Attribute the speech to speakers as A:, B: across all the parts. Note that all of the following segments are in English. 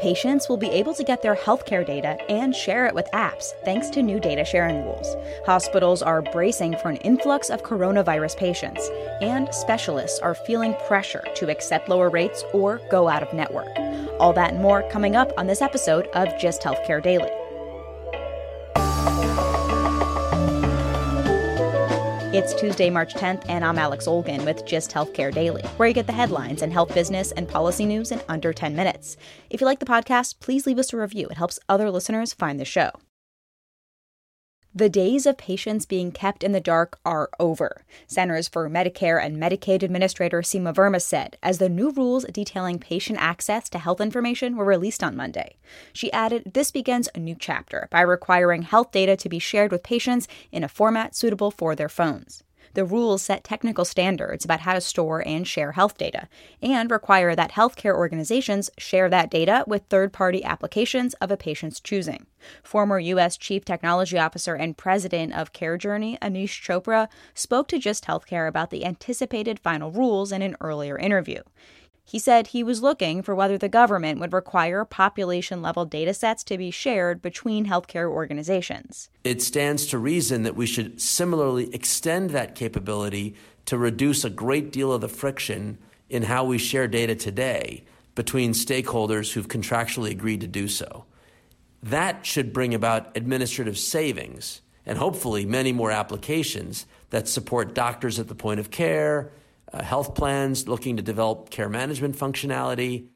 A: Patients will be able to get their healthcare data and share it with apps thanks to new data sharing rules. Hospitals are bracing for an influx of coronavirus patients, and specialists are feeling pressure to accept lower rates or go out of network. All that and more coming up on this episode of Gist Healthcare Daily. It's Tuesday, March 10th, and I'm Alex Olgin with Gist Healthcare Daily, where you get the headlines and health business and policy news in under 10 minutes. If you like the podcast, please leave us a review. It helps other listeners find the show. The days of patients being kept in the dark are over, Centers for Medicare and Medicaid Administrator Seema Verma said, as the new rules detailing patient access to health information were released on Monday. She added, This begins a new chapter by requiring health data to be shared with patients in a format suitable for their phones. The rules set technical standards about how to store and share health data and require that healthcare organizations share that data with third party applications of a patient's choosing. Former U.S. Chief Technology Officer and President of CareJourney, Aneesh Chopra, spoke to Gist Healthcare about the anticipated final rules in an earlier interview. He said he was looking for whether the government would require population level data sets to be shared between healthcare organizations.
B: It stands to reason that we should similarly extend that capability to reduce a great deal of the friction in how we share data today between stakeholders who've contractually agreed to do so. That should bring about administrative savings and hopefully many more applications that support doctors at the point of care uh, health plans looking to develop care management functionality.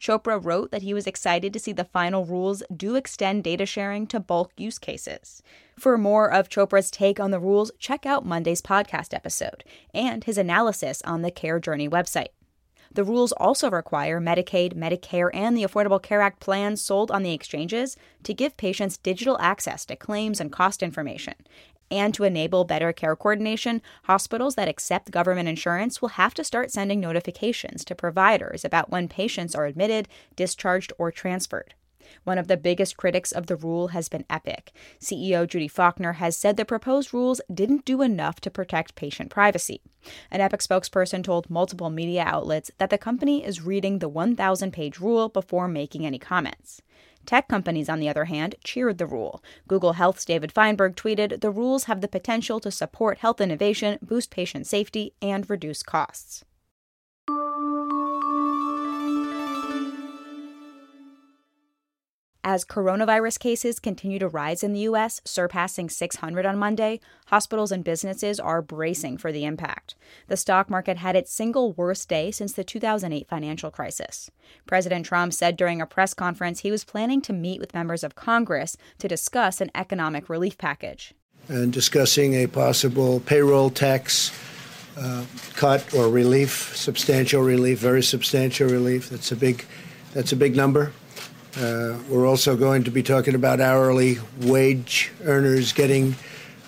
A: Chopra wrote that he was excited to see the final rules do extend data sharing to bulk use cases. For more of Chopra's take on the rules, check out Monday's podcast episode and his analysis on the Care Journey website. The rules also require Medicaid, Medicare, and the Affordable Care Act plans sold on the exchanges to give patients digital access to claims and cost information and to enable better care coordination, hospitals that accept government insurance will have to start sending notifications to providers about when patients are admitted, discharged, or transferred. One of the biggest critics of the rule has been Epic. CEO Judy Faulkner has said the proposed rules didn't do enough to protect patient privacy. An Epic spokesperson told multiple media outlets that the company is reading the 1,000 page rule before making any comments. Tech companies, on the other hand, cheered the rule. Google Health's David Feinberg tweeted The rules have the potential to support health innovation, boost patient safety, and reduce costs. As coronavirus cases continue to rise in the U.S., surpassing 600 on Monday, hospitals and businesses are bracing for the impact. The stock market had its single worst day since the 2008 financial crisis. President Trump said during a press conference he was planning to meet with members of Congress to discuss an economic relief package.
C: And discussing a possible payroll tax uh, cut or relief, substantial relief, very substantial relief. That's a big, that's a big number. Uh, we're also going to be talking about hourly wage earners getting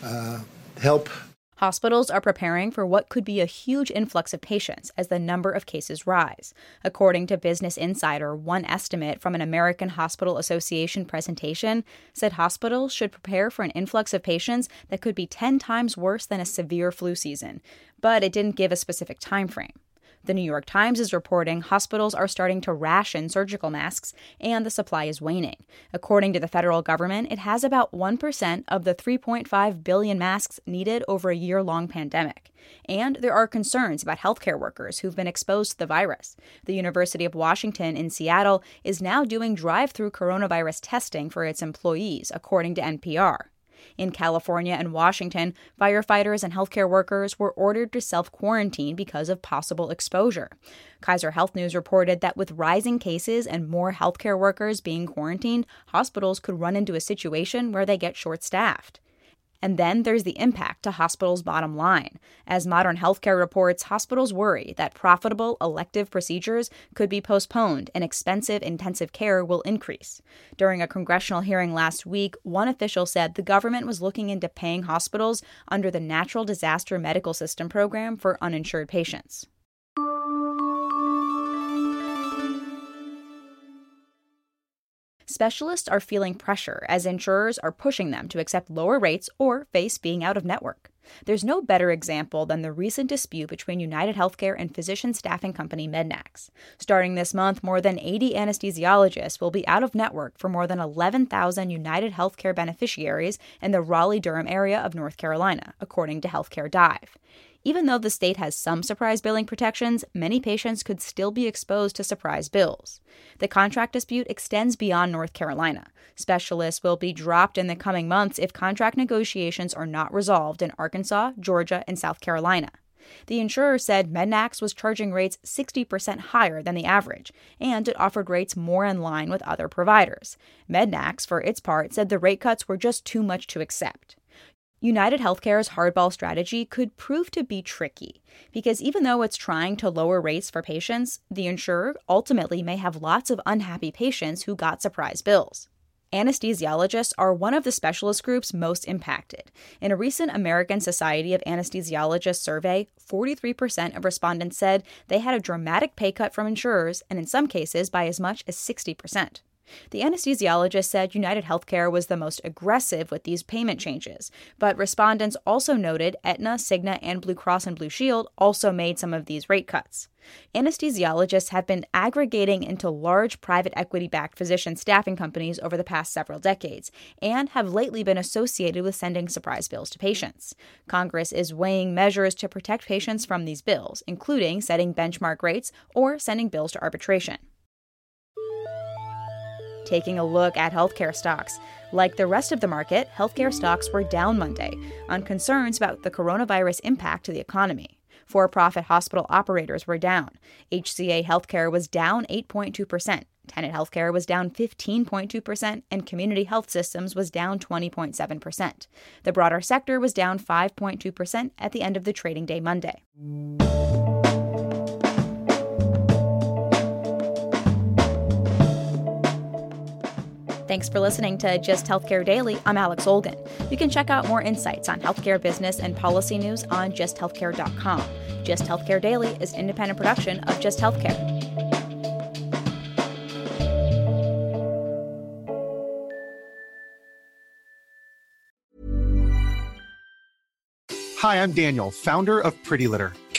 C: uh, help.
A: Hospitals are preparing for what could be a huge influx of patients as the number of cases rise. According to Business Insider, one estimate from an American Hospital Association presentation said hospitals should prepare for an influx of patients that could be 10 times worse than a severe flu season, but it didn't give a specific time frame. The New York Times is reporting hospitals are starting to ration surgical masks and the supply is waning. According to the federal government, it has about 1% of the 3.5 billion masks needed over a year long pandemic. And there are concerns about healthcare workers who've been exposed to the virus. The University of Washington in Seattle is now doing drive through coronavirus testing for its employees, according to NPR. In California and Washington, firefighters and healthcare workers were ordered to self quarantine because of possible exposure. Kaiser Health News reported that with rising cases and more healthcare workers being quarantined, hospitals could run into a situation where they get short staffed. And then there's the impact to hospitals' bottom line. As Modern Healthcare reports, hospitals worry that profitable elective procedures could be postponed and expensive intensive care will increase. During a congressional hearing last week, one official said the government was looking into paying hospitals under the National Disaster Medical System program for uninsured patients. Specialists are feeling pressure as insurers are pushing them to accept lower rates or face being out of network. There's no better example than the recent dispute between United Healthcare and physician staffing company Mednax. Starting this month, more than 80 anesthesiologists will be out of network for more than 11,000 United Healthcare beneficiaries in the Raleigh Durham area of North Carolina, according to Healthcare Dive. Even though the state has some surprise billing protections, many patients could still be exposed to surprise bills. The contract dispute extends beyond North Carolina. Specialists will be dropped in the coming months if contract negotiations are not resolved in Arkansas, Georgia, and South Carolina. The insurer said Mednax was charging rates 60% higher than the average, and it offered rates more in line with other providers. Mednax, for its part, said the rate cuts were just too much to accept. United Healthcare's hardball strategy could prove to be tricky because even though it's trying to lower rates for patients, the insurer ultimately may have lots of unhappy patients who got surprise bills. Anesthesiologists are one of the specialist groups most impacted. In a recent American Society of Anesthesiologists survey, 43% of respondents said they had a dramatic pay cut from insurers, and in some cases by as much as 60%. The anesthesiologist said United Healthcare was the most aggressive with these payment changes, but respondents also noted Aetna, Cigna, and Blue Cross and Blue Shield also made some of these rate cuts. Anesthesiologists have been aggregating into large private equity backed physician staffing companies over the past several decades and have lately been associated with sending surprise bills to patients. Congress is weighing measures to protect patients from these bills, including setting benchmark rates or sending bills to arbitration taking a look at healthcare stocks. Like the rest of the market, healthcare stocks were down Monday on concerns about the coronavirus impact to the economy. For profit hospital operators were down. HCA Healthcare was down 8.2%. Tenet Healthcare was down 15.2%, and Community Health Systems was down 20.7%. The broader sector was down 5.2% at the end of the trading day Monday. Thanks for listening to Gist Healthcare Daily. I'm Alex Olgin. You can check out more insights on healthcare business and policy news on gisthealthcare.com. Gist Healthcare Daily is an independent production of Gist Healthcare.
D: Hi, I'm Daniel, founder of Pretty Litter.